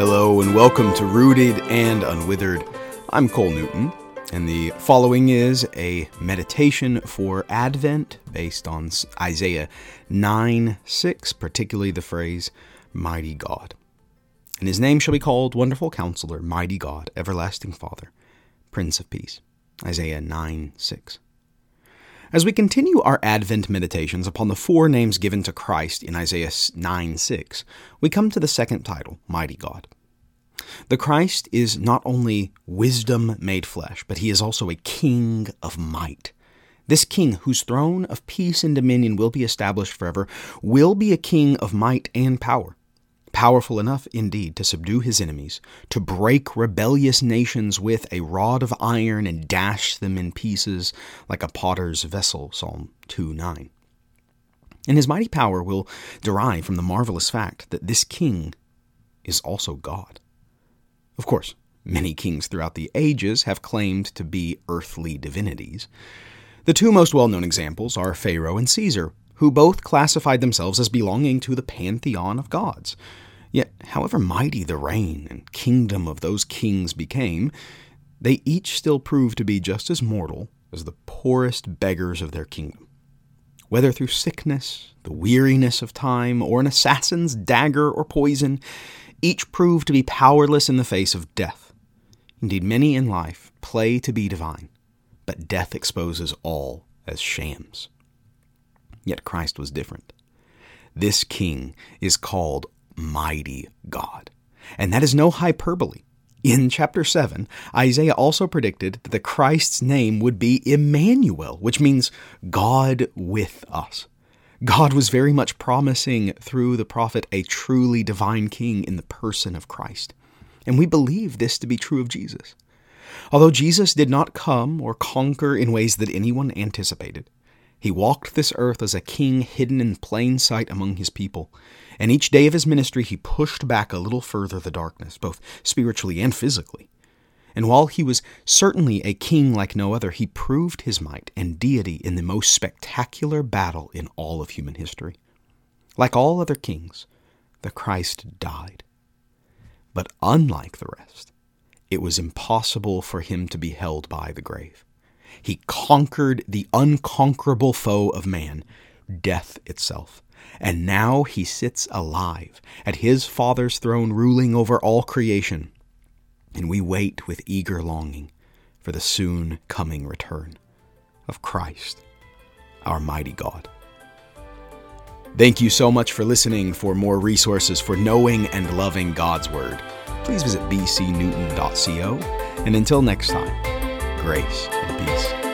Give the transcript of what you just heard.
Hello and welcome to Rooted and Unwithered. I'm Cole Newton, and the following is a meditation for Advent based on Isaiah 9 6, particularly the phrase, Mighty God. And his name shall be called Wonderful Counselor, Mighty God, Everlasting Father, Prince of Peace. Isaiah 9 6. As we continue our Advent meditations upon the four names given to Christ in Isaiah 9 6, we come to the second title, Mighty God. The Christ is not only wisdom made flesh, but he is also a king of might. This king, whose throne of peace and dominion will be established forever, will be a king of might and power powerful enough indeed to subdue his enemies, to break rebellious nations with a rod of iron and dash them in pieces like a potter's vessel, Psalm 2 9. And his mighty power will derive from the marvelous fact that this king is also God. Of course, many kings throughout the ages have claimed to be earthly divinities. The two most well known examples are Pharaoh and Caesar, who both classified themselves as belonging to the pantheon of gods. Yet, however mighty the reign and kingdom of those kings became, they each still proved to be just as mortal as the poorest beggars of their kingdom. Whether through sickness, the weariness of time, or an assassin's dagger or poison, each proved to be powerless in the face of death. Indeed, many in life play to be divine, but death exposes all as shams. Yet Christ was different. This king is called Mighty God. And that is no hyperbole. In chapter 7, Isaiah also predicted that the Christ's name would be Emmanuel, which means God with us. God was very much promising through the prophet a truly divine king in the person of Christ. And we believe this to be true of Jesus. Although Jesus did not come or conquer in ways that anyone anticipated, he walked this earth as a king hidden in plain sight among his people, and each day of his ministry he pushed back a little further the darkness, both spiritually and physically. And while he was certainly a king like no other, he proved his might and deity in the most spectacular battle in all of human history. Like all other kings, the Christ died. But unlike the rest, it was impossible for him to be held by the grave. He conquered the unconquerable foe of man, death itself. And now he sits alive at his Father's throne, ruling over all creation. And we wait with eager longing for the soon coming return of Christ, our mighty God. Thank you so much for listening. For more resources for knowing and loving God's Word, please visit bcnewton.co. And until next time, grace and peace.